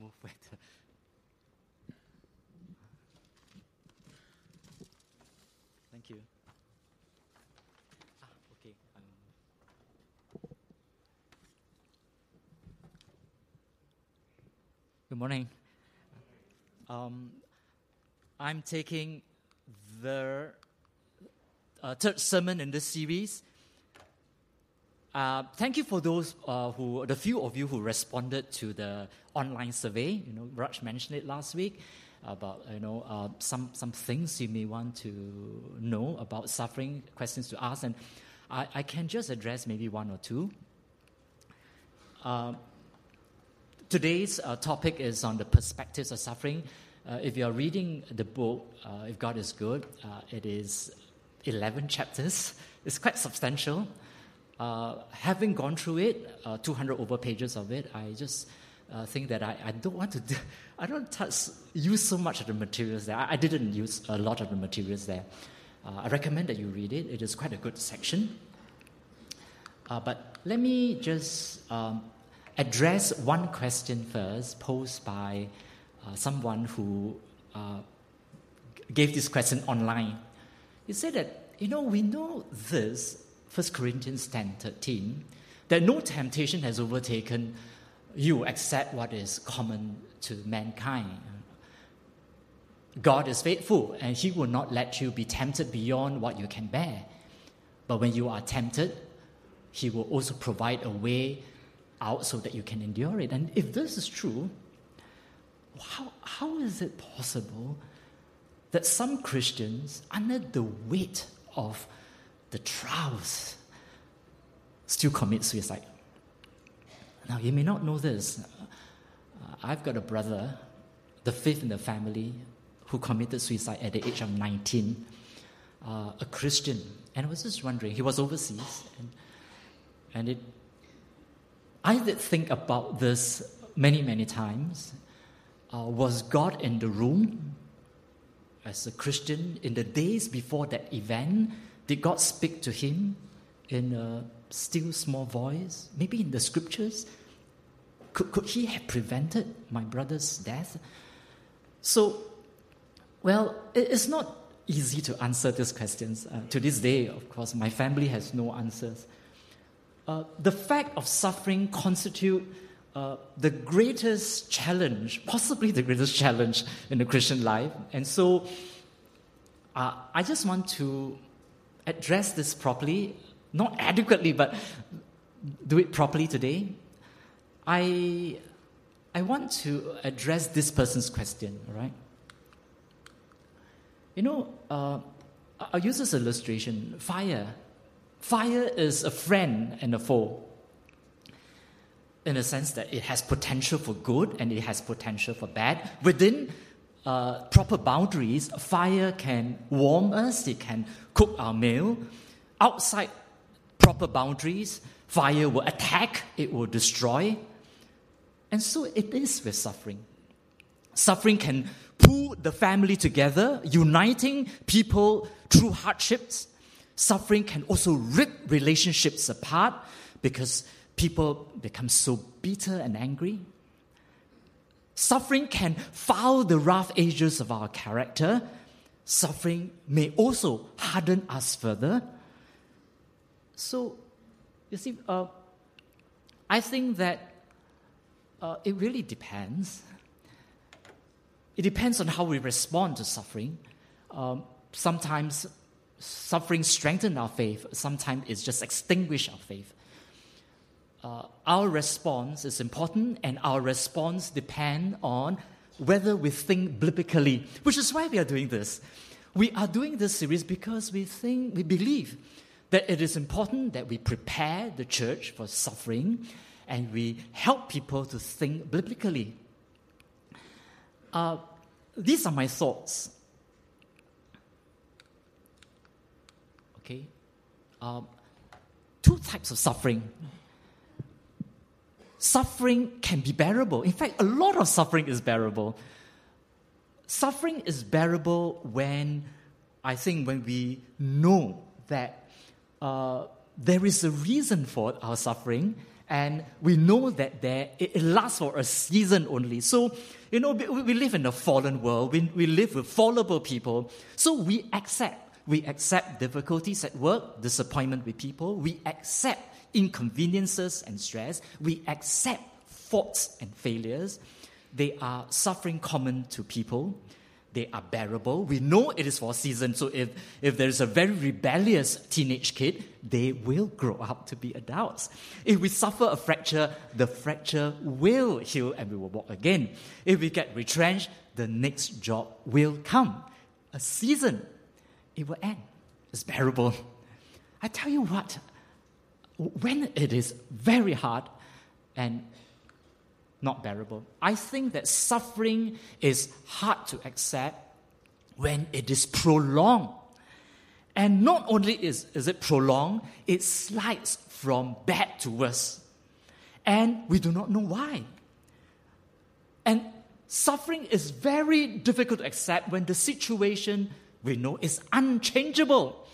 move better. Thank you. Ah, okay. Um, good morning. Um, I'm taking the uh, third sermon in this series. Uh, thank you for those uh, who, the few of you who responded to the online survey. You know, Raj mentioned it last week about you know uh, some some things you may want to know about suffering, questions to ask, and I, I can just address maybe one or two. Uh, today's uh, topic is on the perspectives of suffering. Uh, if you are reading the book, if God is good, it is 11 chapters. It's quite substantial. Uh, having gone through it, uh, 200 over pages of it, I just uh, think that I, I don't want to, do, I don't touch, use so much of the materials there. I, I didn't use a lot of the materials there. I recommend that you read it. It is quite a good section. but let me just um, address one question first, posed by uh, someone who uh, gave this question online. He said that, you know, we know this, 1 Corinthians 10 13, that no temptation has overtaken you except what is common to mankind. God is faithful and He will not let you be tempted beyond what you can bear. But when you are tempted, He will also provide a way out so that you can endure it. And if this is true, how, how is it possible that some Christians, under the weight of the trials, still commit suicide? Now, you may not know this. Uh, I've got a brother, the fifth in the family, who committed suicide at the age of 19, uh, a Christian. And I was just wondering, he was overseas, and, and it, I did think about this many, many times uh, was God in the room as a Christian in the days before that event? Did God speak to him in a still small voice? Maybe in the scriptures? Could, could he have prevented my brother's death? So, well, it's not easy to answer these questions. Uh, to this day, of course, my family has no answers. Uh, the fact of suffering constitute uh, the greatest challenge, possibly the greatest challenge in the Christian life. And so uh, I just want to address this properly, not adequately, but do it properly today. I, I want to address this person's question, all right? You know, uh, I'll use this illustration fire. Fire is a friend and a foe in a sense that it has potential for good and it has potential for bad. Within uh, proper boundaries, fire can warm us, it can cook our meal. Outside proper boundaries, fire will attack, it will destroy. And so it is with suffering. Suffering can pull the family together, uniting people through hardships. Suffering can also rip relationships apart because people become so bitter and angry. Suffering can foul the rough edges of our character. Suffering may also harden us further. So, you see, uh, I think that uh, it really depends. It depends on how we respond to suffering. Um, sometimes suffering strengthens our faith, sometimes it just extinguishes our faith uh, our response is important, and our response depend on whether we think biblically, which is why we are doing this. We are doing this series because we think, we believe that it is important that we prepare the church for suffering and we help people to think biblically. Uh, these are my thoughts. Okay? Uh, two types of suffering suffering can be bearable. In fact, a lot of suffering is bearable. Suffering is bearable when I think when we know that uh, there is a reason for our suffering And we know that there, it, lasts for a season only. So, you know, we, we live in a fallen world. We, we live with fallible people. So we accept. We accept difficulties at work, disappointment with people. We accept inconveniences and stress. We accept faults and failures. They are suffering common to people they are bearable. We know it is for a season, so if, if there's a very rebellious teenage kid, they will grow up to be adults. If we suffer a fracture, the fracture will heal and we will walk again. If we get retrenched, the next job will come. A season, it will end. It's bearable. I tell you what, when it is very hard and not bearable. I think that suffering is hard to accept when it is prolonged. And not only is, is it prolonged, it slides from bad to worse. And we do not know why. And suffering is very difficult to accept when the situation we know is unchangeable.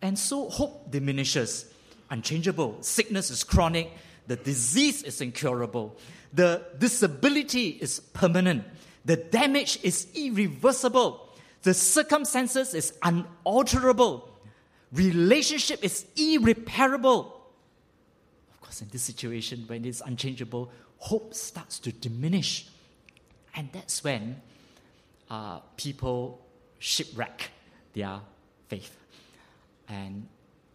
And so hope diminishes. Unchangeable. Sickness is chronic. The disease is incurable. The disability is permanent. The damage is irreversible. The circumstances is unalterable. Relationship is irreparable. Of course, in this situation, when it's unchangeable, hope starts to diminish. And that's when uh, people shipwreck their faith. And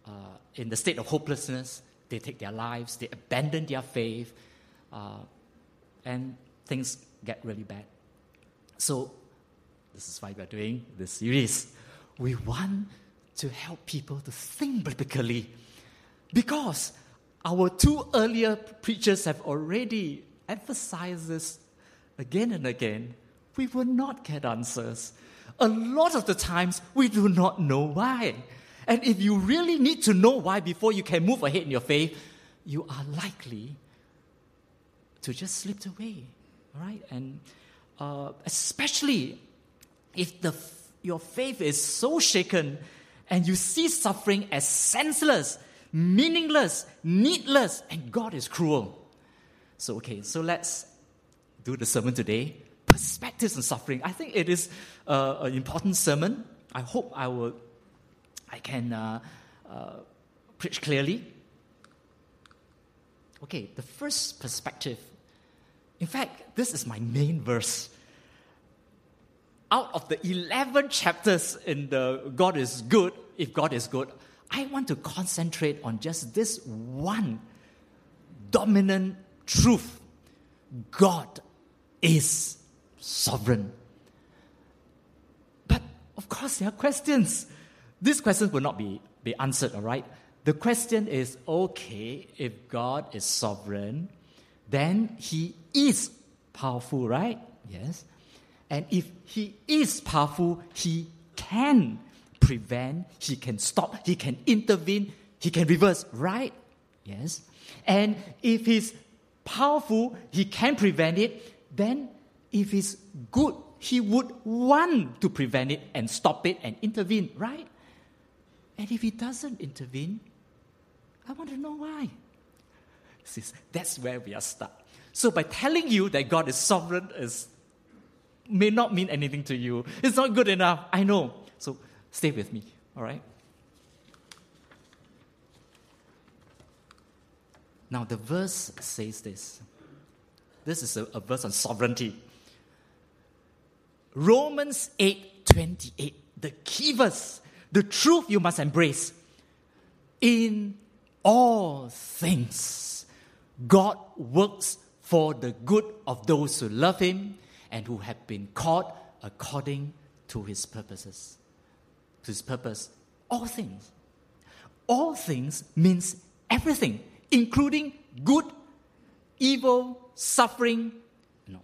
uh, in the state of hopelessness, they take their lives, they abandon their faith, uh, and things get really bad. So, this is why we're doing this series. We want to help people to think biblically because our two earlier preachers have already emphasized this again and again. We will not get answers. A lot of the times, we do not know why. And if you really need to know why before you can move ahead in your faith, you are likely to just slip away, right? And uh, especially if the, your faith is so shaken and you see suffering as senseless, meaningless, needless, and God is cruel. So, okay, so let's do the sermon today. Perspectives on suffering. I think it is uh, an important sermon. I hope I will, I can uh, uh, preach clearly. Okay, the first perspective in fact, this is my main verse. Out of the 11 chapters in the God is good, if God is good, I want to concentrate on just this one dominant truth God is sovereign. But of course, there are questions. These questions will not be, be answered, all right? The question is okay, if God is sovereign, then he is powerful, right? Yes. And if he is powerful, he can prevent, he can stop, he can intervene, he can reverse, right? Yes. And if he's powerful, he can prevent it, then if he's good, he would want to prevent it and stop it and intervene, right? And if he doesn't intervene, I want to know why. See, that's where we are stuck. So by telling you that God is sovereign is may not mean anything to you. It's not good enough. I know. So stay with me, all right? Now the verse says this. This is a, a verse on sovereignty. Romans 8 28, the key verse, the truth you must embrace. In all things God works for the good of those who love Him and who have been called according to His purposes. To His purpose, all things. All things means everything, including good, evil, suffering.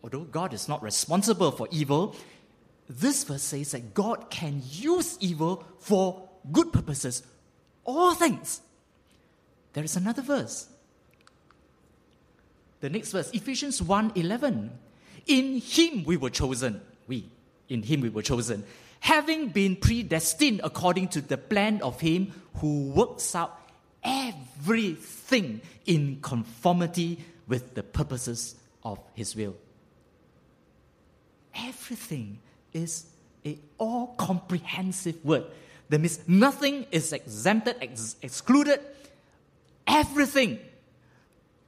although God is not responsible for evil, this verse says that God can use evil for good purposes. All things. There is another verse the next verse, Ephesians 1 11. In him we were chosen. We, in him we were chosen. Having been predestined according to the plan of him who works out everything in conformity with the purposes of His will. Everything is a all comprehensive word. That means nothing is exempted, ex- excluded. Everything,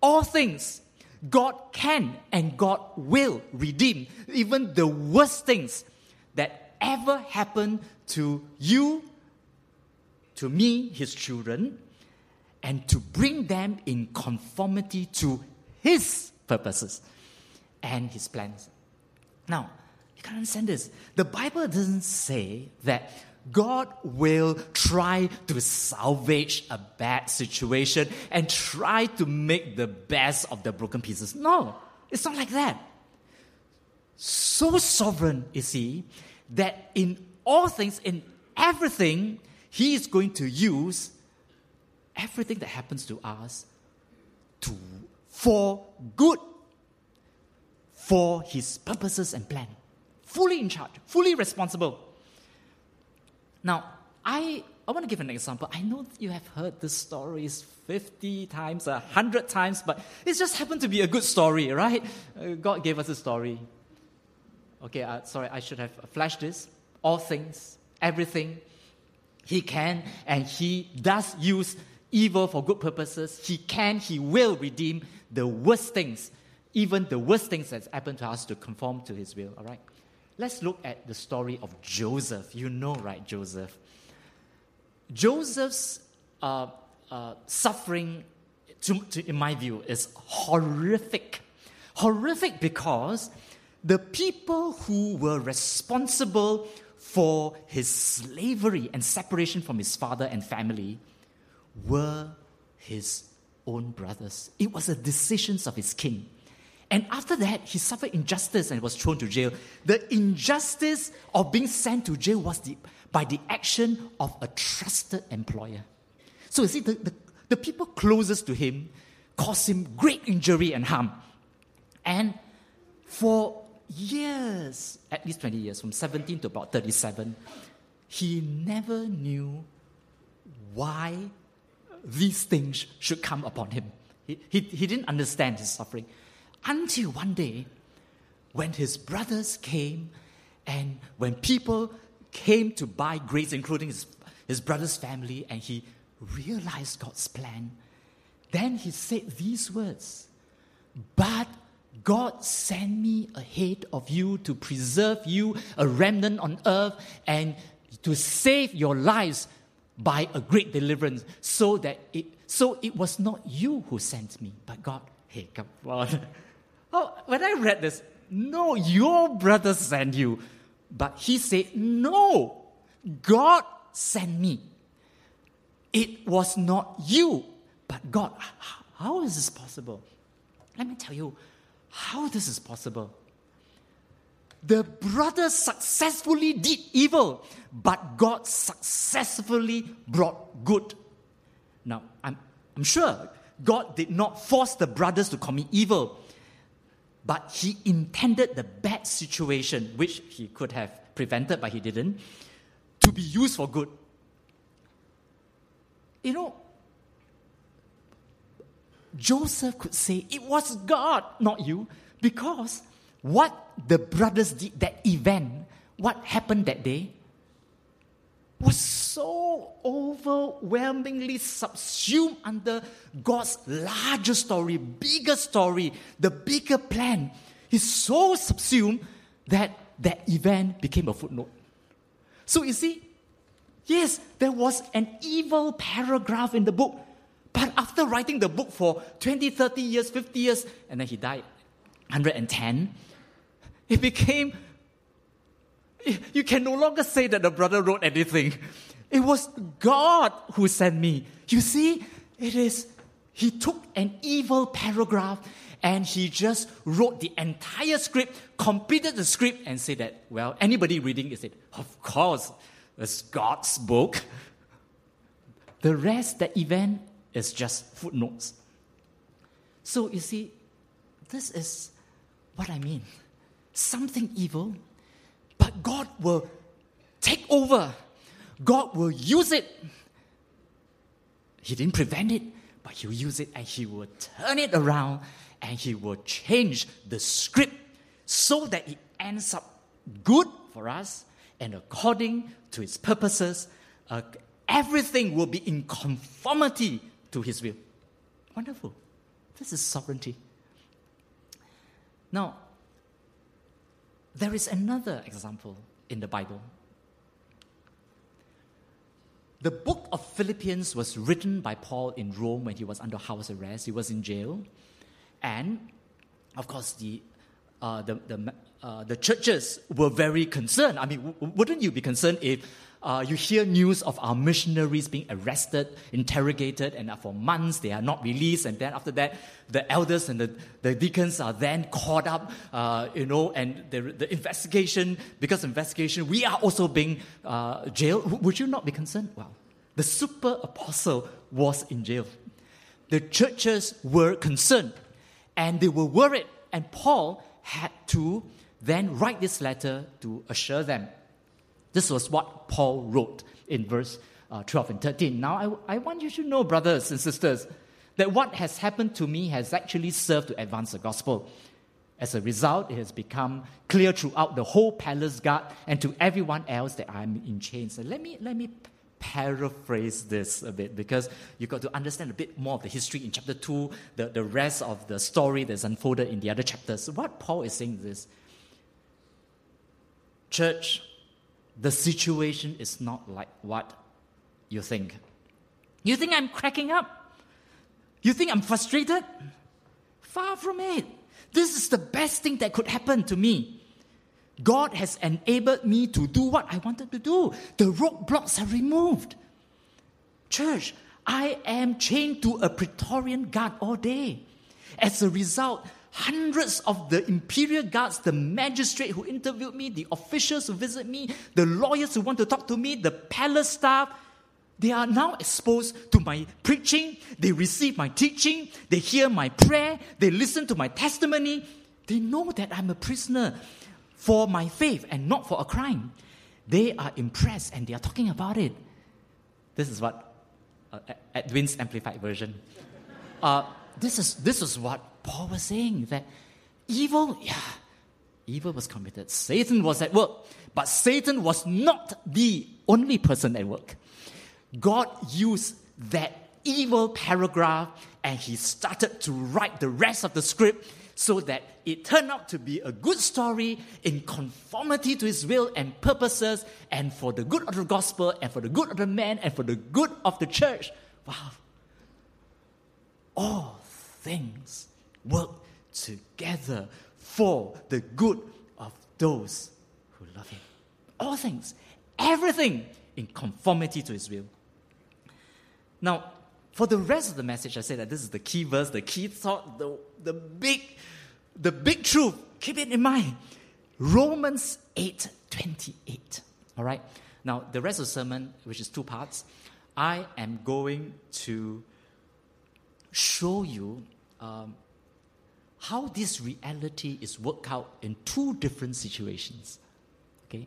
all things, God can and God will redeem even the worst things that ever happened to you, to me, his children, and to bring them in conformity to his purposes and his plans. Now, you can understand this. The Bible doesn't say that God will try to salvage a bad situation and try to make the best of the broken pieces. No, it's not like that. So sovereign is He that in all things, in everything, He is going to use everything that happens to us to for good, for His purposes and plan. Fully in charge, fully responsible. Now, I, I want to give an example. I know you have heard this stories 50 times, 100 times, but it just happened to be a good story, right? Uh, God gave us a story. Okay, uh, sorry, I should have flashed this. All things, everything, He can and He does use evil for good purposes. He can, He will redeem the worst things, even the worst things that's happened to us to conform to His will, all right? Let's look at the story of Joseph. You know, right, Joseph? Joseph's uh, uh, suffering, to, to, in my view, is horrific. Horrific because the people who were responsible for his slavery and separation from his father and family were his own brothers. It was the decisions of his king. And after that, he suffered injustice and was thrown to jail. The injustice of being sent to jail was the, by the action of a trusted employer. So you see, the, the, the people closest to him caused him great injury and harm. And for years, at least 20 years, from 17 to about 37, he never knew why these things should come upon him. He, he, he didn't understand his suffering. Until one day, when his brothers came and when people came to buy grapes, including his, his brother's family, and he realized God's plan, then he said these words But God sent me ahead of you to preserve you, a remnant on earth, and to save your lives by a great deliverance, so that it so it was not you who sent me, but God. Hey, come on. Oh, when I read this, no, your brother sent you. But he said, no, God sent me. It was not you, but God. How is this possible? Let me tell you how this is possible. The brothers successfully did evil, but God successfully brought good. Now, I'm, I'm sure God did not force the brothers to commit evil but he intended the bad situation, which he could have prevented, but he didn't, to be used for good. You know, Joseph could say, It was God, not you, because what the brothers did, that event, what happened that day, was so overwhelmingly subsumed under God's larger story, bigger story, the bigger plan. He's so subsumed that that event became a footnote. So you see, yes, there was an evil paragraph in the book, but after writing the book for 20, 30 years, 50 years, and then he died 110, it became you can no longer say that the brother wrote anything. It was God who sent me. You see, it is, he took an evil paragraph and he just wrote the entire script, completed the script, and said that, well, anybody reading it said, of course, it's God's book. The rest, the event, is just footnotes. So you see, this is what I mean. Something evil but God will take over, God will use it. He didn't prevent it, but He will use it and He will turn it around and He will change the script so that it ends up good for us and according to His purposes. Uh, everything will be in conformity to His will. Wonderful. This is sovereignty. Now, there is another example in the Bible. The book of Philippians was written by Paul in Rome when he was under house arrest. He was in jail. And, of course, the, uh, the, the, uh, the churches were very concerned. I mean, w- wouldn't you be concerned if uh, you hear news of our missionaries being arrested, interrogated, and for months they are not released. And then after that, the elders and the, the deacons are then caught up, uh, you know, and the, the investigation, because investigation, we are also being uh, jailed. Would you not be concerned? Well, the super apostle was in jail. The churches were concerned and they were worried. And Paul had to then write this letter to assure them this was what Paul wrote in verse uh, 12 and 13. Now, I, I want you to know, brothers and sisters, that what has happened to me has actually served to advance the gospel. As a result, it has become clear throughout the whole palace guard and to everyone else that I'm in chains. So let me, let me paraphrase this a bit because you've got to understand a bit more of the history in chapter 2, the, the rest of the story that's unfolded in the other chapters. What Paul is saying is Church, the situation is not like what you think. You think I'm cracking up? You think I'm frustrated? Far from it. This is the best thing that could happen to me. God has enabled me to do what I wanted to do. The roadblocks are removed. Church, I am chained to a Praetorian guard all day. As a result, hundreds of the imperial guards, the magistrate who interviewed me, the officials who visit me, the lawyers who want to talk to me, the palace staff, they are now exposed to my preaching. They receive my teaching. They hear my prayer. They listen to my testimony. They know that I'm a prisoner for my faith and not for a crime. They are impressed and they are talking about it. This is what uh, Edwin's amplified version. Uh, this is this is what Paul was saying that evil, yeah, evil was committed. Satan was at work, but Satan was not the only person at work. God used that evil paragraph and he started to write the rest of the script so that it turned out to be a good story in conformity to his will and purposes and for the good of the gospel and for the good of the man and for the good of the church. Wow. All things work together for the good of those who love Him. All things, everything in conformity to His will. Now, for the rest of the message, I say that this is the key verse, the key thought, the, the big, the big truth. Keep it in mind. Romans 8 28. All right? Now, the rest of the sermon, which is two parts, I am going to show you um, how this reality is worked out in two different situations. Okay?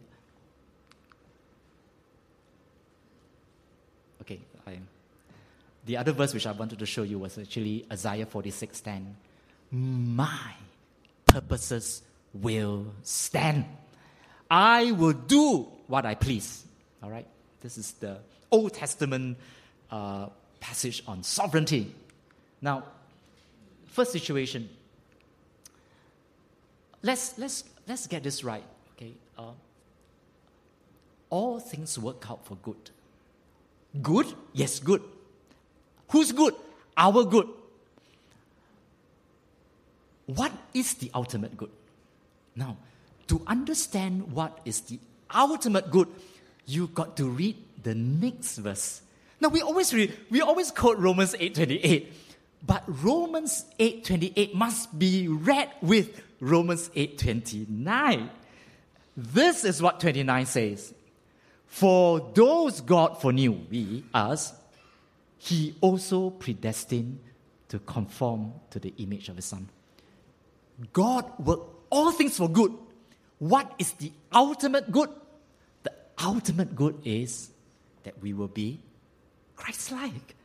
Okay, I, the other verse which I wanted to show you was actually Isaiah 46:10. My purposes will stand. I will do what I please. All right? This is the Old Testament uh, passage on sovereignty. Now, first situation let's, let's, let's get this right. Okay? Uh, all things work out for good. Good? Yes, good. Who's good? Our good. What is the ultimate good? Now, to understand what is the ultimate good, you got to read the next verse. Now we always read, we always quote Romans 8:28, but Romans 8:28 must be read with Romans 8:29. This is what 29 says. For those God foreknew, we, us, he also predestined to conform to the image of his son. God worked all things for good. What is the ultimate good? The ultimate good is that we will be Christ like.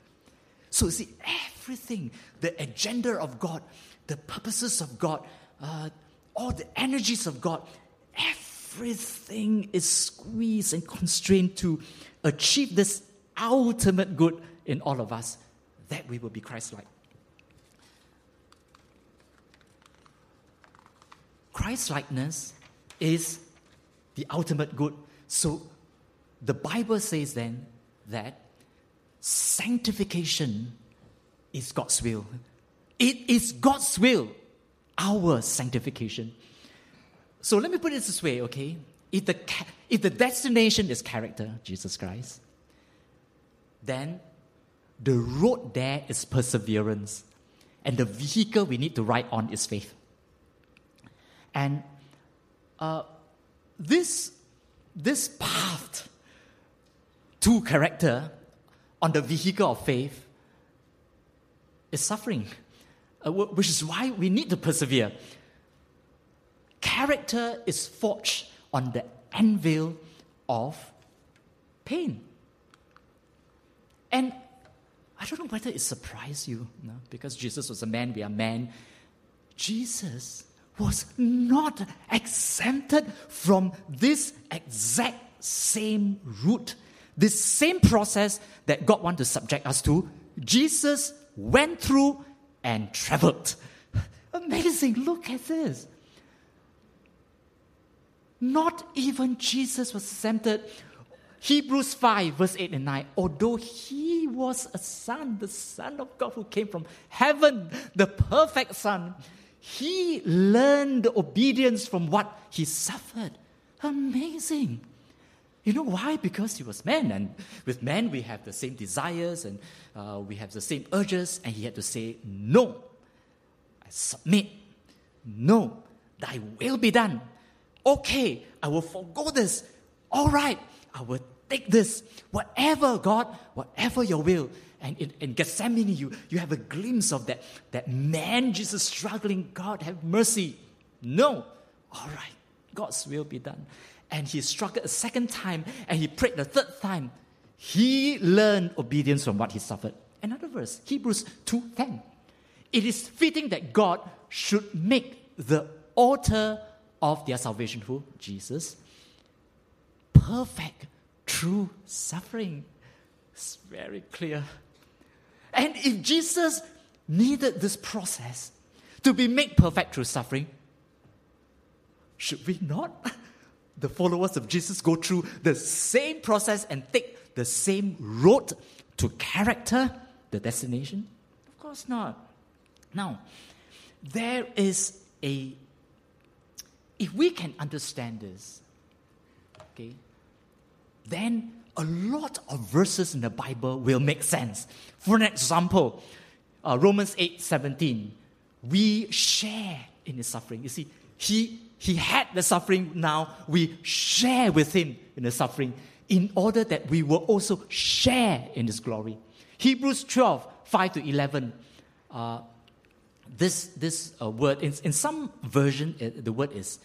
So, see, everything, the agenda of God, the purposes of God, uh, all the energies of God, everything is squeezed and constrained to achieve this ultimate good in all of us, that we will be Christ like. Christ likeness is the ultimate good. So the Bible says then that sanctification is God's will. It is God's will, our sanctification. So let me put it this way, okay? If the, if the destination is character, Jesus Christ, then the road there is perseverance. And the vehicle we need to ride on is faith. And uh, this, this path to character on the vehicle of faith is suffering, uh, which is why we need to persevere. Character is forged on the anvil of pain. And I don't know whether it surprised you, no? because Jesus was a man, we are men. Jesus was not exempted from this exact same route, this same process that God wanted to subject us to. Jesus went through and traveled. Amazing, look at this. Not even Jesus was exempted. Hebrews 5, verse 8 and 9. Although he was a son, the Son of God who came from heaven, the perfect Son, he learned obedience from what he suffered. Amazing. You know why? Because he was man, and with man we have the same desires and uh, we have the same urges, and he had to say, No, I submit. No, thy will be done. Okay, I will forego this. All right, I will take this. Whatever, God, whatever your will. And in, in Gethsemane, you, you have a glimpse of that, that man Jesus struggling. God, have mercy. No. All right. God's will be done. And he struggled a second time and he prayed the third time. He learned obedience from what he suffered. Another verse, Hebrews 2:10. It is fitting that God should make the author of their salvation, who? Jesus, perfect through suffering. It's very clear. And if Jesus needed this process to be made perfect through suffering, should we not, the followers of Jesus, go through the same process and take the same road to character, the destination? Of course not. Now, there is a, if we can understand this, okay, then a lot of verses in the Bible will make sense. For an example, uh, Romans 8 17, we share in his suffering. You see, he, he had the suffering, now we share with him in the suffering in order that we will also share in his glory. Hebrews 12 5 to 11. Uh, this this uh, word, in, in some version, uh, the word is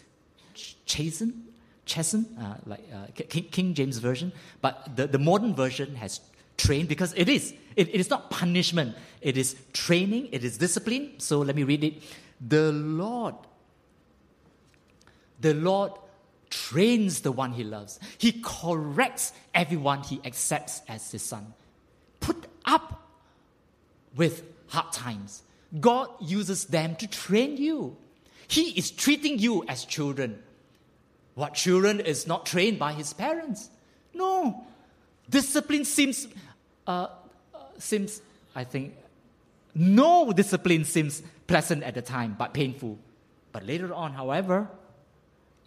chasten chasten, uh, like uh, King, King, James Version, but the, the modern version has trained because it is. It, it is not punishment, it is training, it is discipline. So let me read it. The Lord, the Lord trains the one he loves, he corrects everyone he accepts as his son. Put up with hard times. God uses them to train you. He is treating you as children. What children is not trained by his parents? No. Discipline seems, uh, uh, seems, I think, no discipline seems pleasant at the time, but painful. But later on, however,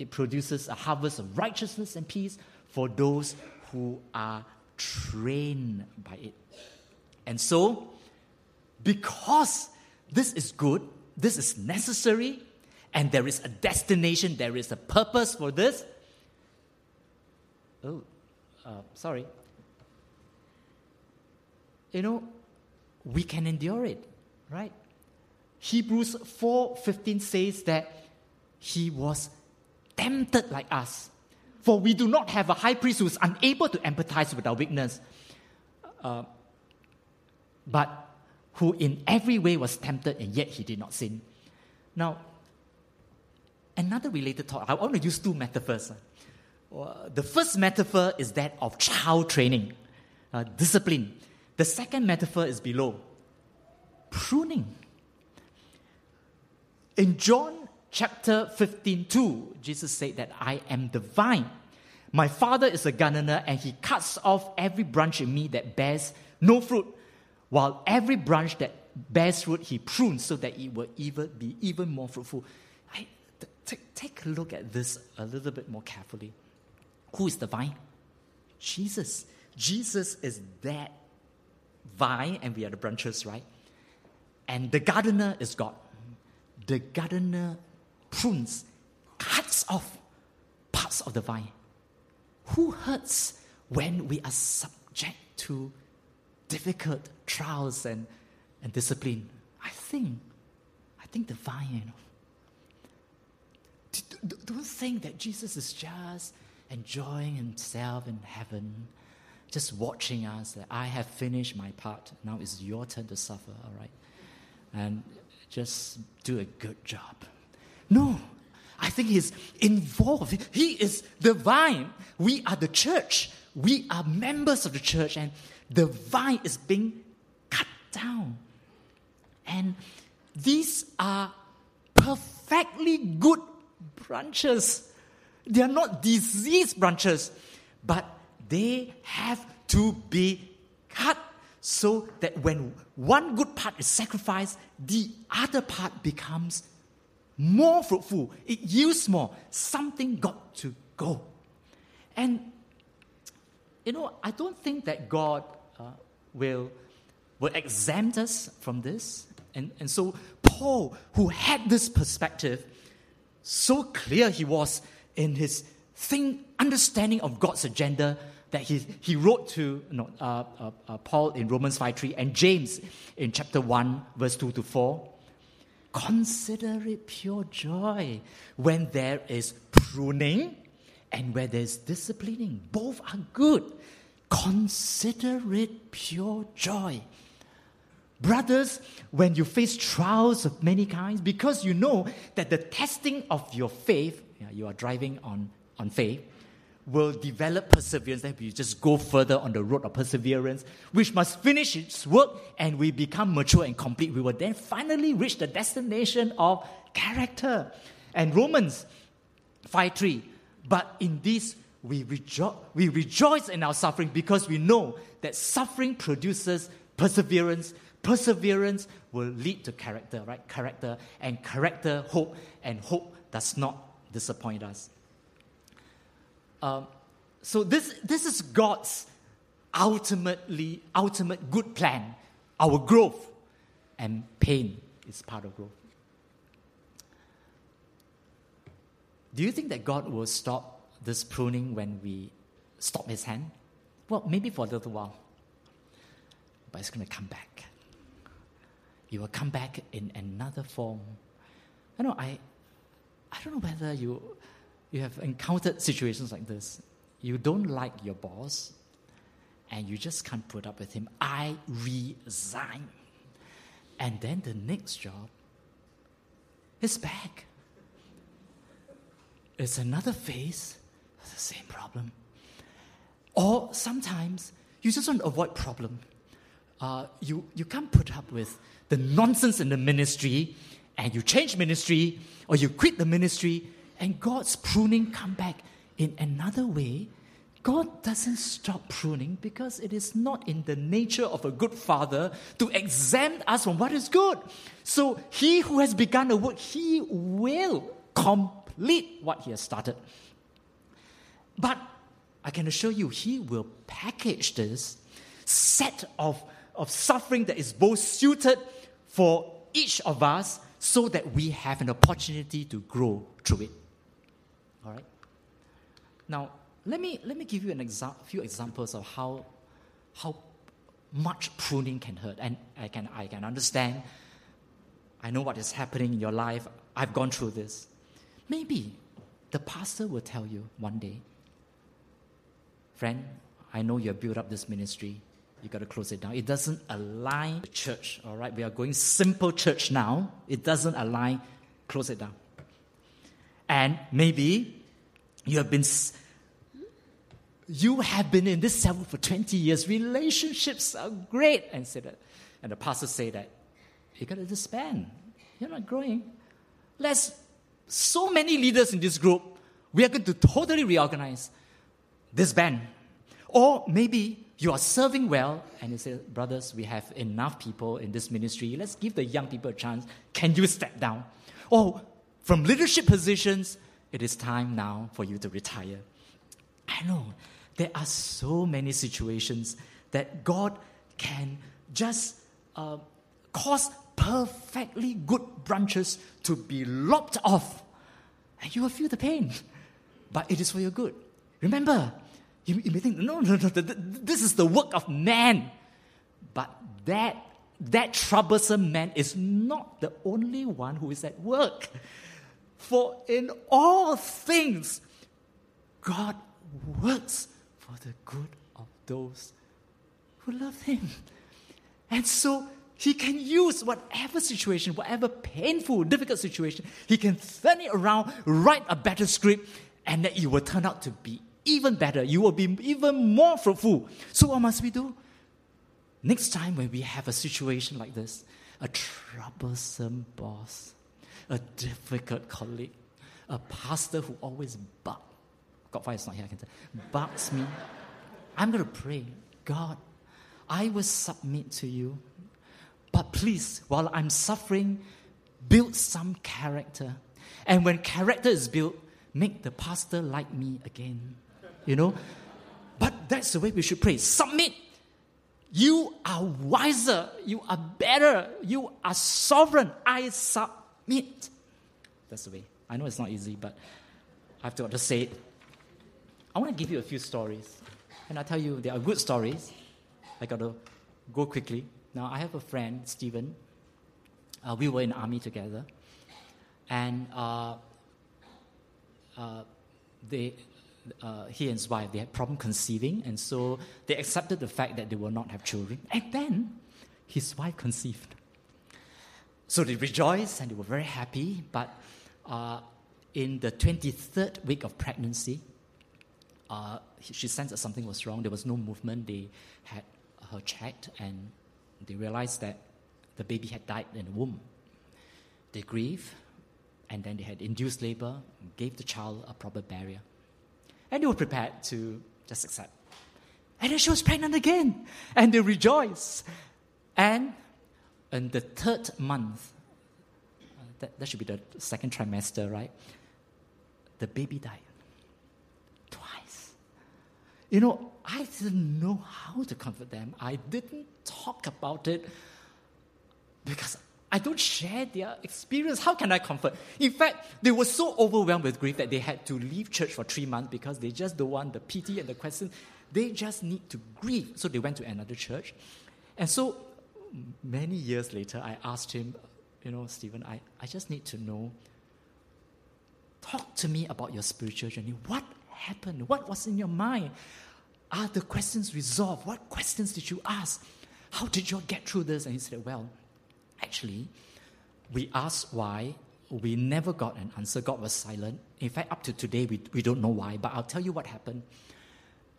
it produces a harvest of righteousness and peace for those who are trained by it. And so, because this is good, this is necessary, and there is a destination, there is a purpose for this. Oh, uh, sorry. You know, we can endure it, right? Hebrews 4:15 says that he was tempted like us. For we do not have a high priest who is unable to empathize with our weakness, uh, but who in every way was tempted and yet he did not sin. Now, another related thought, I want to use two metaphors. The first metaphor is that of child training, uh, discipline. The second metaphor is below pruning. In John chapter 15, 2, Jesus said that I am the vine. My father is a gardener, and he cuts off every branch in me that bears no fruit, while every branch that bears fruit he prunes so that it will even be even more fruitful. I, t- take a look at this a little bit more carefully. Who is the vine? Jesus. Jesus is that vine, and we are the branches, right? And the gardener is God. The gardener prunes, cuts off parts of the vine. Who hurts when we are subject to difficult trials and, and discipline? I think, I think the vine, you know. Don't think that Jesus is just enjoying himself in heaven, just watching us, that I have finished my part. Now it's your turn to suffer, all right? and just do a good job. No, I think he's involved. He is the vine. We are the church. We are members of the church, and the vine is being cut down. And these are perfectly good branches. They are not diseased branches, but they have to be cut so that when one good part is sacrificed, the other part becomes more fruitful. It yields more. Something got to go. And, you know, I don't think that God uh, will, will exempt us from this. And, and so, Paul, who had this perspective, so clear he was in his thing, understanding of God's agenda, that he, he wrote to you know, uh, uh, uh, Paul in Romans 5 3 and James in chapter 1, verse 2 to 4. Consider it pure joy when there is pruning and where there's disciplining. Both are good. Consider it pure joy. Brothers, when you face trials of many kinds, because you know that the testing of your faith, you are driving on, on faith, will develop perseverance, then we just go further on the road of perseverance, which must finish its work and we become mature and complete. We will then finally reach the destination of character. And Romans 5 3. But in this we, rejo- we rejoice in our suffering because we know that suffering produces perseverance. Perseverance will lead to character, right? Character and character, hope, and hope does not disappoint us. Um, so this, this is God's ultimately ultimate good plan, our growth, and pain is part of growth. Do you think that God will stop this pruning when we stop His hand? Well, maybe for a little while, but it's going to come back. It will come back in another form. I know I, I don't know whether you you have encountered situations like this. You don't like your boss, and you just can't put up with him. I resign. And then the next job is back. It's another phase, the same problem. Or sometimes you just want to avoid problem. Uh, you, you can't put up with the nonsense in the ministry, and you change ministry, or you quit the ministry, and God's pruning come back in another way. God doesn't stop pruning because it is not in the nature of a good father to exempt us from what is good. So he who has begun a work, he will complete what he has started. But I can assure you, he will package this set of, of suffering that is both suited for each of us so that we have an opportunity to grow through it. All right? Now, let me, let me give you an exa- few examples of how, how much pruning can hurt. And I can, I can understand. I know what is happening in your life. I've gone through this. Maybe the pastor will tell you one day, friend, I know you have built up this ministry. you got to close it down. It doesn't align the church, all right? We are going simple church now. It doesn't align, close it down. And maybe you have been you have been in this cell for 20 years. Relationships are great. And say that, and the pastor say that you gotta disband. You're not growing. Let's so many leaders in this group. We are going to totally reorganize this band. Or maybe you are serving well and you say, brothers, we have enough people in this ministry. Let's give the young people a chance. Can you step down? Or from leadership positions, it is time now for you to retire. I know there are so many situations that God can just uh, cause perfectly good branches to be lopped off, and you will feel the pain. But it is for your good. Remember, you, you may think, no, no, no, this is the work of man. But that, that troublesome man is not the only one who is at work. For in all things, God works for the good of those who love Him. And so He can use whatever situation, whatever painful, difficult situation, He can turn it around, write a better script, and that it will turn out to be even better. You will be even more fruitful. So, what must we do? Next time when we have a situation like this, a troublesome boss, a difficult colleague, a pastor who always bugs, God is not here, I can tell, bugs me, I'm going to pray, God, I will submit to you, but please, while I'm suffering, build some character. And when character is built, make the pastor like me again you know. But that's the way we should pray. Submit. You are wiser. You are better. You are sovereign. I submit. That's the way. I know it's not easy, but I have to just say it. I want to give you a few stories. And I tell you, they are good stories. I got to go quickly. Now, I have a friend, Stephen. Uh, we were in army together. And uh, uh, they, uh, he and his wife, they had problem conceiving, and so they accepted the fact that they will not have children. And then his wife conceived. So they rejoiced and they were very happy, but uh, in the 23rd week of pregnancy, uh, she sensed that something was wrong. There was no movement. They had her checked and they realized that the baby had died in the womb. They grieved and then they had induced labor, gave the child a proper burial. And they were prepared to just accept. And then she was pregnant again. And they rejoiced. And in the third month, uh, that, that should be the second trimester, right? The baby died. Twice. You know, I didn't know how to comfort them. I didn't talk about it because I don't share their experience. How can I comfort? In fact, they were so overwhelmed with grief that they had to leave church for three months because they just don't want the pity and the question. They just need to grieve. So they went to another church. And so many years later, I asked him, you know, Stephen, I, I just need to know. Talk to me about your spiritual journey. What happened? What was in your mind? Are the questions resolved? What questions did you ask? How did you get through this? And he said, Well, Actually, we asked why, we never got an answer. God was silent. In fact, up to today, we, we don't know why, but I'll tell you what happened.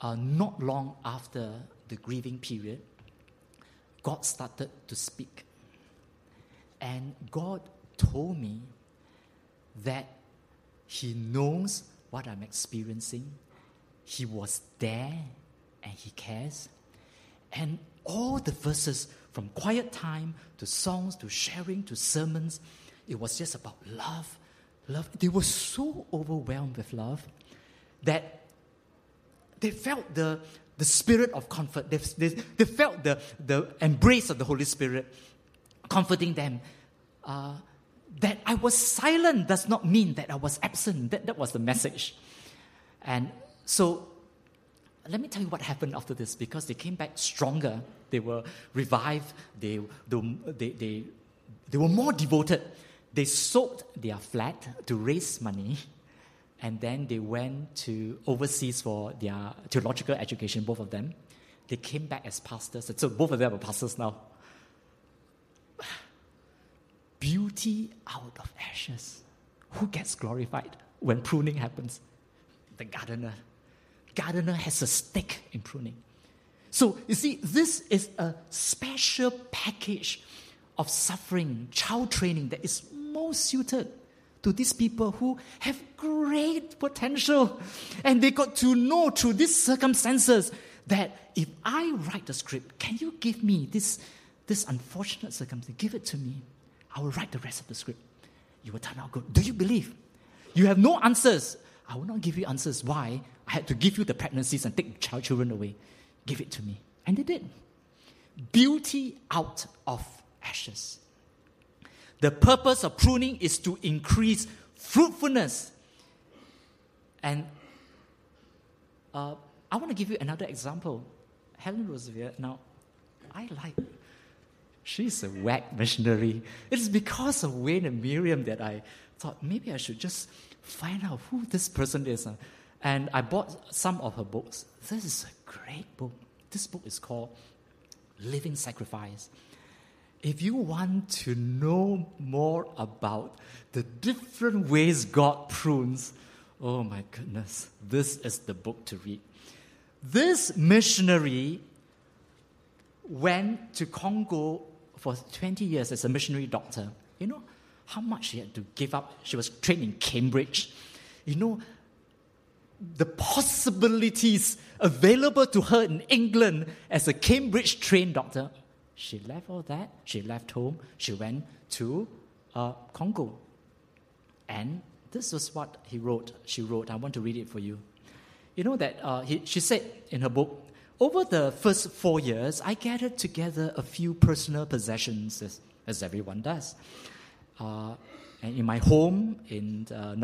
Uh, not long after the grieving period, God started to speak. And God told me that He knows what I'm experiencing. He was there and He cares. And all the verses from quiet time to songs to sharing to sermons, it was just about love. Love. They were so overwhelmed with love that they felt the, the spirit of comfort. They, they, they felt the, the embrace of the Holy Spirit comforting them. Uh, that I was silent does not mean that I was absent. That, that was the message. And so let me tell you what happened after this because they came back stronger. They were revived. They, they, they, they, they were more devoted. They sold their flat to raise money and then they went to overseas for their theological education, both of them. they came back as pastors. So both of them are pastors now. Beauty out of ashes. Who gets glorified when pruning happens? The gardener. Gardener has a stake in pruning. So, you see, this is a special package of suffering, child training that is most suited to these people who have great potential. And they got to know through these circumstances that if I write the script, can you give me this, this unfortunate circumstance? Give it to me. I will write the rest of the script. You will turn out good. Do you believe? You have no answers. I will not give you answers. Why? I had to give you the pregnancies and take child children away. Give it to me. And they did. Beauty out of ashes. The purpose of pruning is to increase fruitfulness. And uh, I want to give you another example. Helen Roseveare. Now, I like, she's a WEC missionary. It is because of Wayne and Miriam that I thought maybe I should just find out who this person is. And I bought some of her books. This is a great book. This book is called Living Sacrifice. If you want to know more about the different ways God prunes, oh my goodness, this is the book to read. This missionary went to Congo for 20 years as a missionary doctor. You know how much she had to give up? She was trained in Cambridge. You know, the possibilities available to her in England as a Cambridge trained doctor. She left all that. She left home. She went to uh, Congo. And this was what he wrote. She wrote. I want to read it for you. You know that uh, he, she said in her book, over the first four years, I gathered together a few personal possessions, as, as everyone does. Uh, and in my home in uh,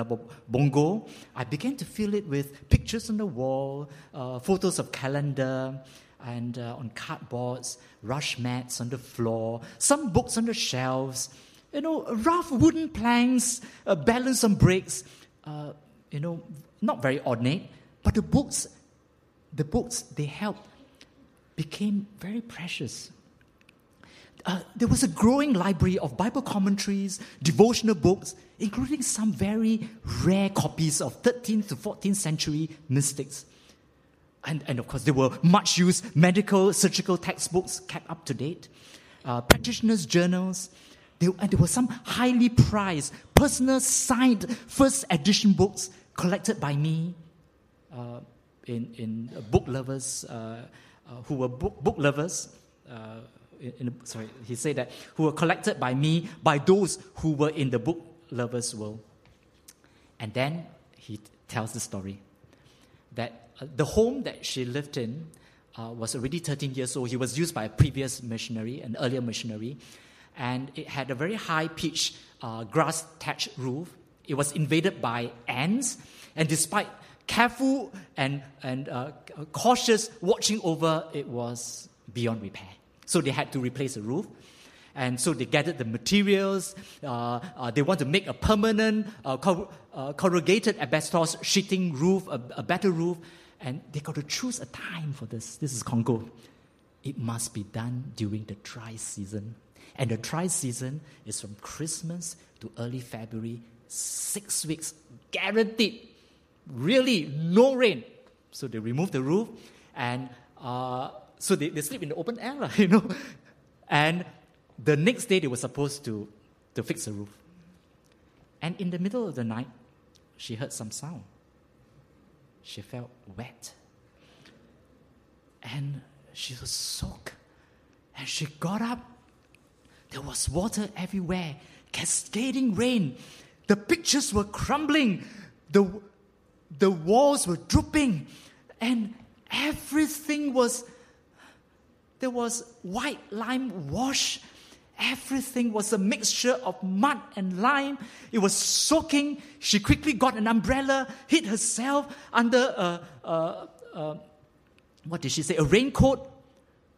I began to fill it with pictures on the wall, uh, photos of calendar, and uh, on cardboards, rush mats on the floor, some books on the shelves, you know, rough wooden planks, uh, balance on bricks, uh, you know, not very ornate, but the books, the books they helped became very precious. Uh, there was a growing library of Bible commentaries, devotional books, including some very rare copies of 13th to 14th century mystics. And, and of course, there were much used medical, surgical textbooks kept up to date, uh, practitioners' journals, there, and there were some highly prized, personal signed first edition books collected by me uh, in, in book lovers uh, uh, who were book, book lovers. Uh, in, in, sorry, he said that who were collected by me by those who were in the book lovers world. And then he tells the story that uh, the home that she lived in uh, was already 13 years old. He was used by a previous missionary, an earlier missionary, and it had a very high pitched uh, grass thatched roof. It was invaded by ants, and despite careful and, and uh, cautious watching over, it was beyond repair. So they had to replace the roof. And so they gathered the materials. Uh, uh, they want to make a permanent uh, cor- corrugated asbestos sheeting roof, a, a better roof. And they got to choose a time for this. This is Congo. It must be done during the dry season. And the dry season is from Christmas to early February, six weeks, guaranteed really no rain. So they remove the roof and uh, so they, they sleep in the open air, you know. And the next day they were supposed to, to fix the roof. And in the middle of the night, she heard some sound. She felt wet. And she was soaked. And she got up. There was water everywhere, cascading rain. The pictures were crumbling. The, the walls were drooping, and everything was there was white lime wash. Everything was a mixture of mud and lime. It was soaking. She quickly got an umbrella, hid herself under a, a, a what did she say? A raincoat.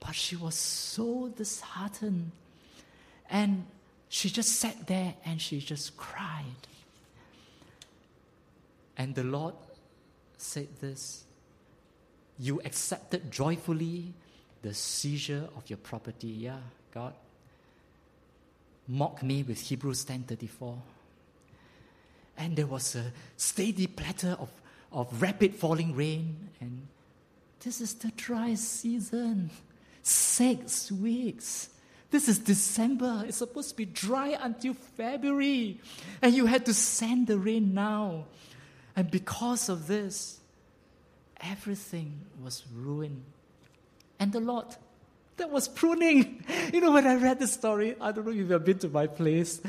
But she was so disheartened. And she just sat there and she just cried. And the Lord said this You accepted joyfully the seizure of your property. Yeah, God. Mock me with Hebrews 10:34. And there was a steady platter of, of rapid falling rain. And this is the dry season. Six weeks. This is December. It's supposed to be dry until February. And you had to send the rain now. And because of this, everything was ruined. And the Lord, that was pruning. You know, when I read this story, I don't know if you've ever been to my place.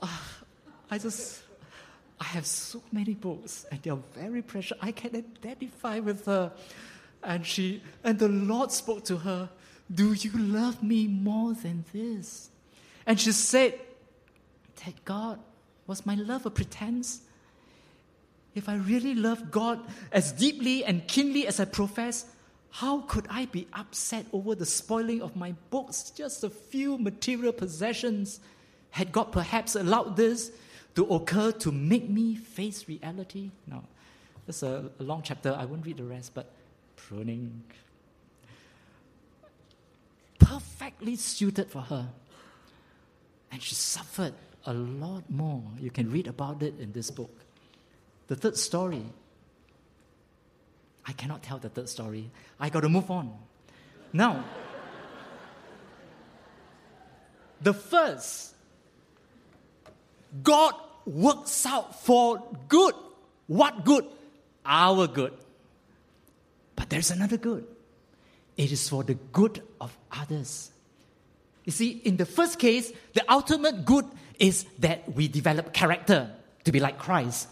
I just, I have so many books, and they are very precious. I can identify with her. And she, and the Lord spoke to her, Do you love me more than this? And she said, That God, was my love a pretense? If I really love God as deeply and keenly as I profess, how could I be upset over the spoiling of my books? Just a few material possessions. Had God perhaps allowed this to occur to make me face reality? No. That's a, a long chapter. I won't read the rest, but pruning. Perfectly suited for her. And she suffered a lot more. You can read about it in this book. The third story. I cannot tell the third story. I got to move on. Now, the first, God works out for good. What good? Our good. But there's another good. It is for the good of others. You see, in the first case, the ultimate good is that we develop character to be like Christ.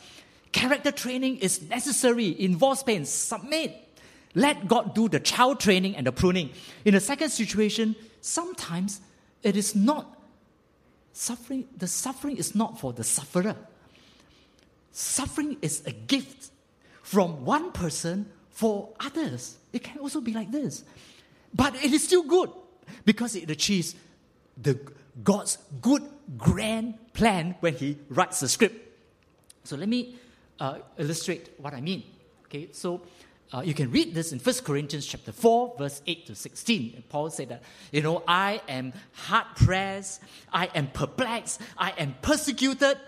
Character training is necessary, involves pain. Submit. Let God do the child training and the pruning. In the second situation, sometimes it is not suffering, the suffering is not for the sufferer. Suffering is a gift from one person for others. It can also be like this. But it is still good because it achieves the God's good grand plan when he writes the script. So let me uh, illustrate what I mean. Okay, so uh, you can read this in 1 Corinthians chapter 4, verse 8 to 16. Paul said that, you know, I am hard pressed, I am perplexed, I am persecuted.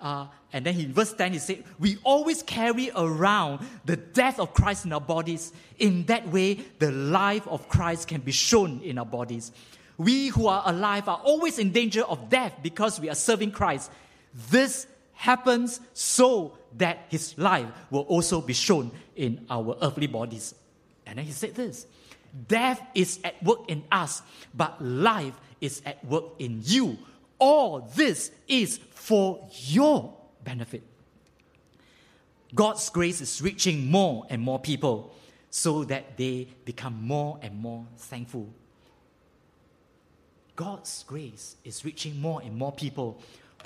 Uh, and then in verse 10, he said, We always carry around the death of Christ in our bodies. In that way, the life of Christ can be shown in our bodies. We who are alive are always in danger of death because we are serving Christ. This happens so that his life will also be shown in our earthly bodies. And then he said this Death is at work in us, but life is at work in you. All this is for your benefit. God's grace is reaching more and more people so that they become more and more thankful. God's grace is reaching more and more people.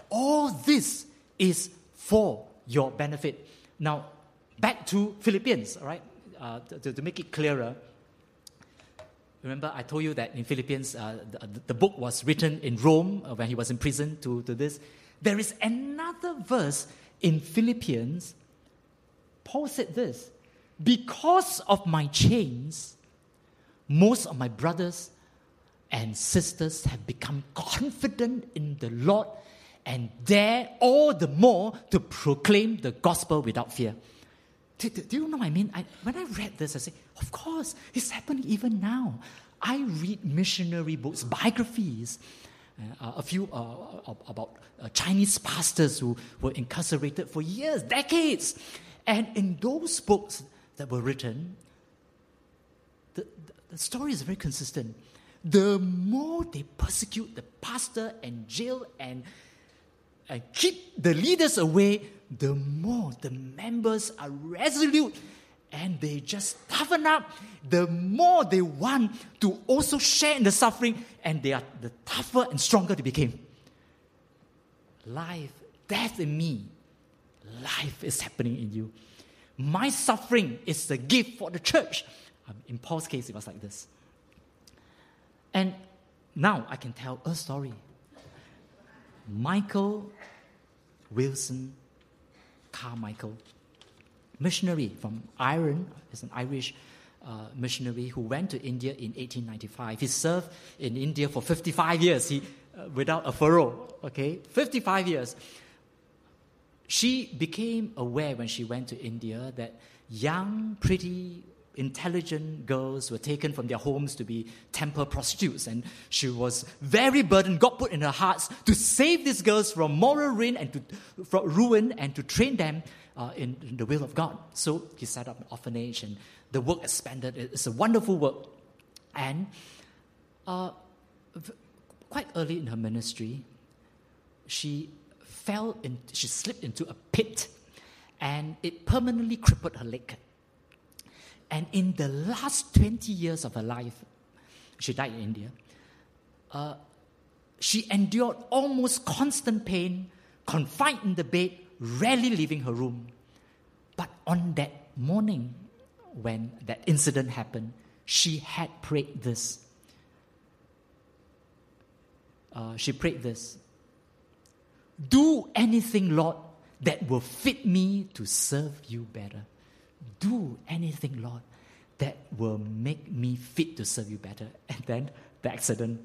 All this is for your benefit. Now, back to Philippians, all right? Uh, to, to, make it clearer, remember I told you that in Philippians, uh, the, the, book was written in Rome uh, when he was in prison to, to this. There is another verse in Philippians. Paul said this Because of my chains, most of my brothers and sisters have become confident in the Lord and dare all the more to proclaim the gospel without fear. Do, do, do you know what I mean? I, when I read this, I say, of course, it's happening even now. I read missionary books, biographies, uh, a few uh, about uh, Chinese pastors who were incarcerated for years, decades. And in those books that were written, the, the, the story is very consistent. The more they persecute the pastor and jail and and keep the leaders away, the more the members are resolute and they just toughen up, the more they want to also share in the suffering, and they are the tougher and stronger they became. Life, death in me, life is happening in you. My suffering is the gift for the church. Um, in Paul's case, it was like this. And now I can tell a story. Michael Wilson Carmichael, missionary from Ireland, is an Irish uh, missionary who went to India in 1895. He served in India for 55 years he, uh, without a furrow, okay? 55 years. She became aware when she went to India that young, pretty, intelligent girls were taken from their homes to be temple prostitutes. And she was very burdened. God put in her heart to save these girls from moral ruin and to, ruin and to train them uh, in, in, the will of God. So he set up an orphanage and the work expanded. It's a wonderful work. And uh, quite early in her ministry, she fell in, she slipped into a pit and it permanently crippled her leg. And in the last 20 years of her life, she died in India, uh, she endured almost constant pain, confined in the bed, rarely leaving her room. But on that morning, when that incident happened, she had prayed this. Uh, she prayed this Do anything, Lord, that will fit me to serve you better. Do anything, Lord, that will make me fit to serve you better. And then the accident.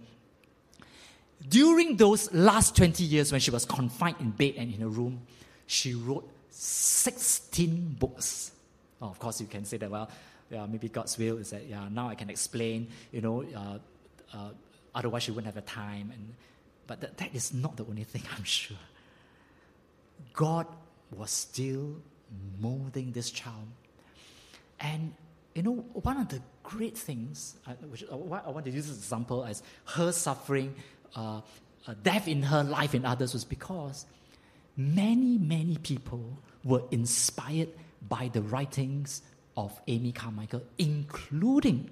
During those last 20 years, when she was confined in bed and in a room, she wrote 16 books. Oh, of course, you can say that, well, yeah, maybe God's will is that, yeah, now I can explain, you know, uh, uh, otherwise she wouldn't have the time. And, but that, that is not the only thing, I'm sure. God was still molding this child. And, you know, one of the great things, uh, which uh, I want to use this example as her suffering, uh, uh, death in her, life in others, was because many, many people were inspired by the writings of Amy Carmichael, including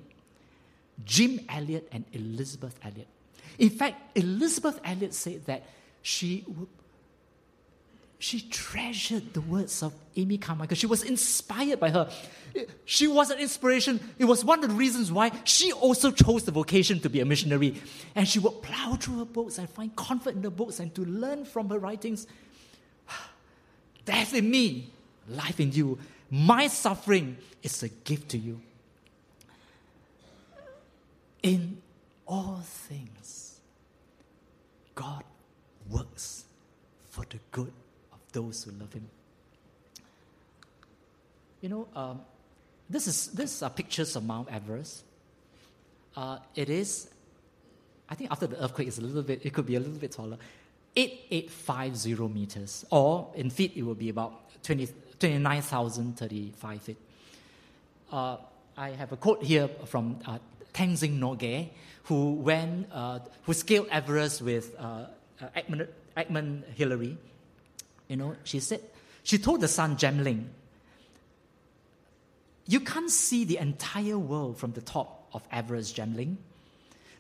Jim Elliot and Elizabeth Elliot. In fact, Elizabeth Elliot said that she she treasured the words of Amy Carmichael. She was inspired by her. She was an inspiration. It was one of the reasons why she also chose the vocation to be a missionary. And she would plow through her books and find comfort in the books and to learn from her writings. Death in me, life in you. My suffering is a gift to you. In all things, God works for the good those who love Him. You know, um, this is this are pictures of Mount Everest. Uh, it is, I think after the earthquake, it's a little bit. It could be a little bit taller. 8850 meters, or in feet, it will be about 20, 29,035 feet. Uh, I have a quote here from uh, Tenzing Norgay, who went, uh, who scaled Everest with uh, uh, Edmund Hillary. You know, she said, she told the son Jamling, you can't see the entire world from the top of Everest, Jamling.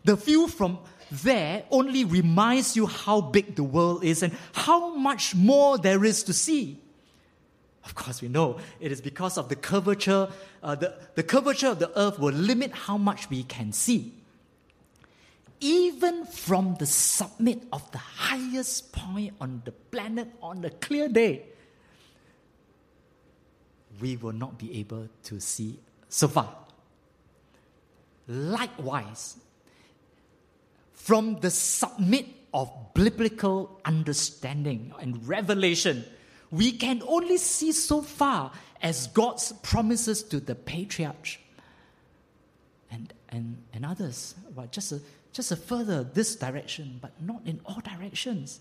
The view from there only reminds you how big the world is and how much more there is to see. Of course, we know it is because of the curvature, uh, the, the curvature of the earth will limit how much we can see. Even from the summit of the highest point on the planet on a clear day, we will not be able to see so far. Likewise, from the summit of biblical understanding and revelation, we can only see so far as God's promises to the patriarch and, and, and others. Well, just a, just a further this direction, but not in all directions.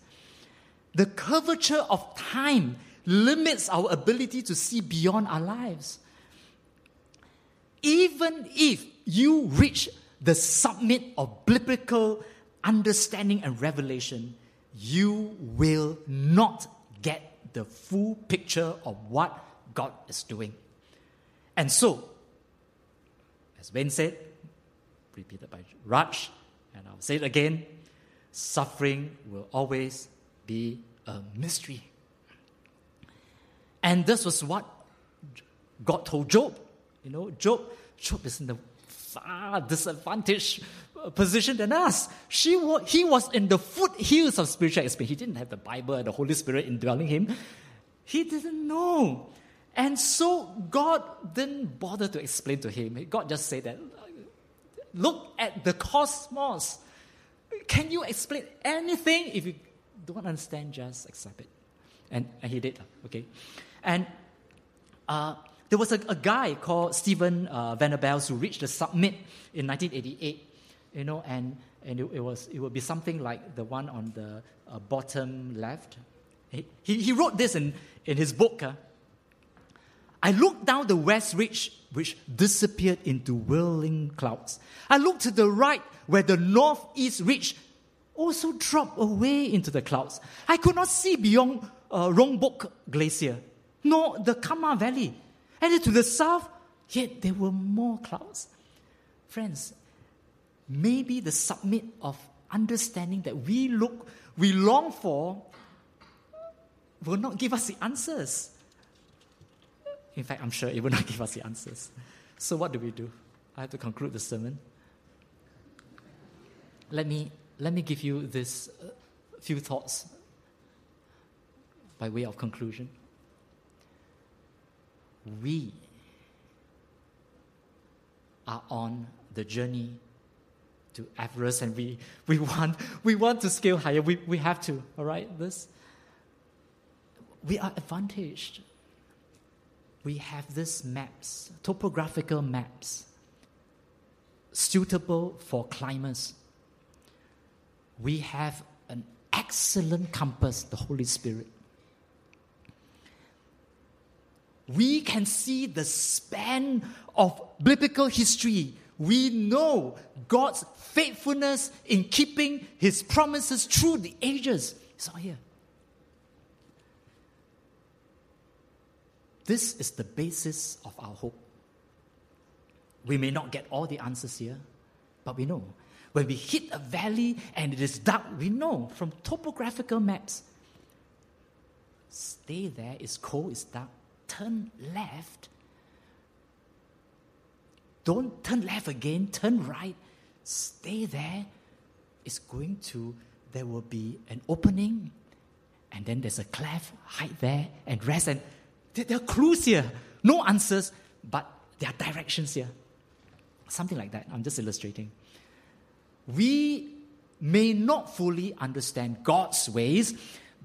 The curvature of time limits our ability to see beyond our lives. Even if you reach the summit of biblical understanding and revelation, you will not get the full picture of what God is doing. And so, as Ben said, repeated by Raj, and I'll say it again suffering will always be a mystery. And this was what God told Job. You know, Job, Job is in the far disadvantaged uh, position than us. She he was in the foothills of spiritual experience. He didn't have the Bible and the Holy Spirit indwelling him. He didn't know. And so God didn't bother to explain to him. God just said that, look at the cosmos. Can you explain anything? If you don't understand, just accept it. And, and he did, okay? And uh, there was a, a, guy called Stephen uh, Venables who reached the summit in 1988, you know, and, and it, it, was, it would be something like the one on the uh, bottom left. He, he, wrote this in, in his book. Uh, I looked down the west ridge, which disappeared into whirling clouds. I looked to the right, where the northeast ridge also dropped away into the clouds. I could not see beyond uh, Rongbuk Glacier, nor the Kama Valley. And to the south, yet there were more clouds. Friends, maybe the summit of understanding that we look, we long for, will not give us the answers. In fact, I'm sure it will not give us the answers. So, what do we do? I have to conclude the sermon. Let me, let me give you this uh, few thoughts by way of conclusion. We are on the journey to Everest and we, we, want, we want to scale higher. We, we have to, all right? This, we are advantaged. We have these maps, topographical maps, suitable for climbers. We have an excellent compass, the Holy Spirit. We can see the span of biblical history. We know God's faithfulness in keeping his promises through the ages. It's all here. This is the basis of our hope. We may not get all the answers here, but we know. When we hit a valley and it is dark, we know from topographical maps. Stay there, it's cold, it's dark. Turn left. Don't turn left again, turn right. Stay there. It's going to, there will be an opening, and then there's a cleft, hide there and rest. And there are clues here. No answers, but there are directions here. Something like that. I'm just illustrating. We may not fully understand God's ways,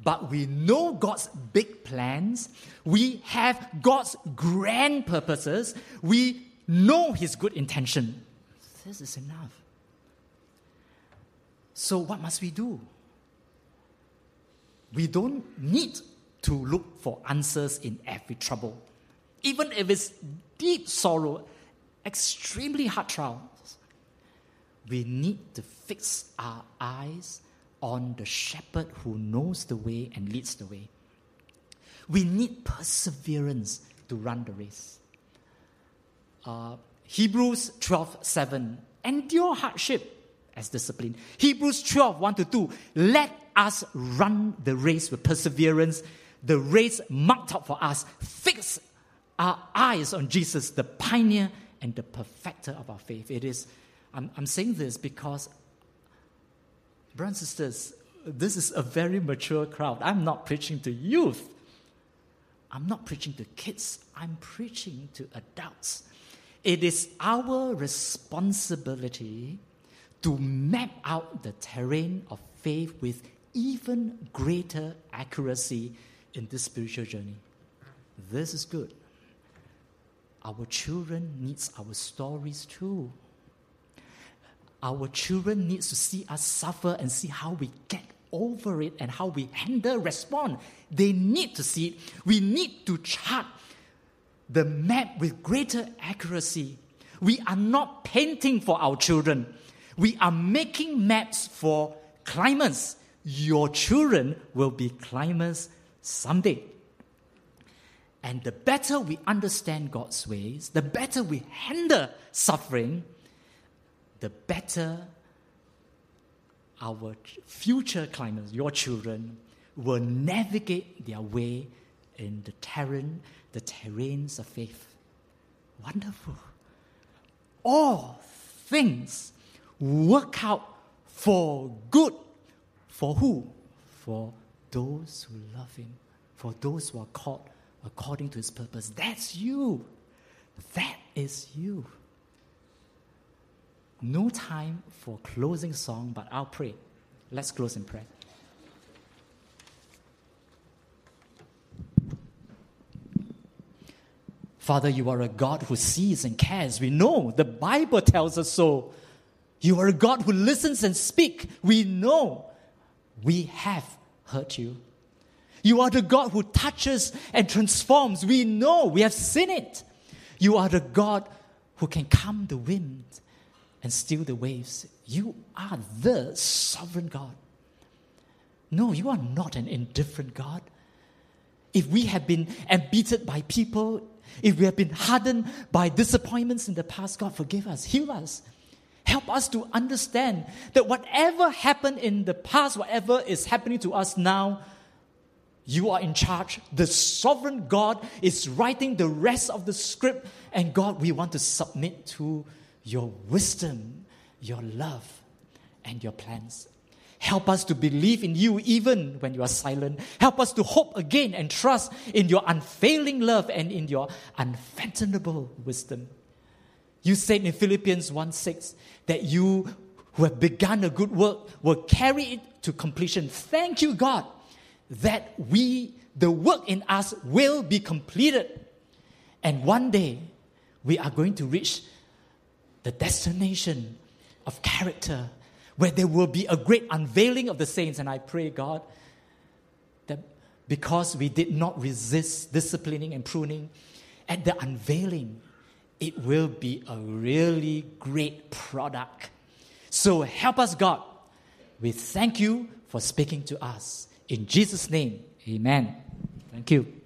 but we know God's big plans. We have God's grand purposes. We know His good intention. This is enough. So, what must we do? We don't need to look for answers in every trouble, even if it's deep sorrow, extremely hard trials. We need to fix our eyes on the shepherd who knows the way and leads the way. We need perseverance to run the race. Uh, Hebrews 12 7. Endure hardship as discipline. Hebrews 12 1 to 2. Let us run the race with perseverance the race marked out for us, fix our eyes on Jesus, the pioneer and the perfecter of our faith. It is, I'm, I'm saying this because, brothers and sisters, this is a very mature crowd. I'm not preaching to youth. I'm not preaching to kids. I'm preaching to adults. It is our responsibility to map out the terrain of faith with even greater accuracy in this spiritual journey. This is good. Our children needs our stories too. Our children needs to see us suffer and see how we get over it and how we handle, respond. They need to see it. We need to chart the map with greater accuracy. We are not painting for our children. We are making maps for climbers. Your children will be climbers someday. And the better we understand God's ways, the better we handle suffering, the better our future climbers, your children, will navigate their way in the terrain, the terrains of faith. Wonderful. All things work out for good. For who? For those who love him, for those who are called according to his purpose. That's you. That is you. No time for closing song, but I'll pray. Let's close in prayer. Father, you are a God who sees and cares. We know the Bible tells us so. You are a God who listens and speaks. We know we have hurt you. You are the God who touches and transforms. We know we have seen it. You are the God who can calm the wind and still the waves. You are the sovereign God. No, you are not an indifferent God. If we have been embittered by people if we have been hardened by disappointments in the past, God, forgive us, heal us. Help us to understand that whatever happened in the past, whatever is happening to us now, you are in charge. The sovereign God is writing the rest of the script. And God, we want to submit to your wisdom, your love, and your plans. Help us to believe in you even when you are silent. Help us to hope again and trust in your unfailing love and in your unfathomable wisdom. You said in Philippians 1 6 that you who have begun a good work will carry it to completion. Thank you, God, that we, the work in us, will be completed. And one day we are going to reach the destination of character where there will be a great unveiling of the saints. And I pray, God, that because we did not resist disciplining and pruning, at the unveiling, it will be a really great product. So help us, God. We thank you for speaking to us. In Jesus' name, amen. Thank you.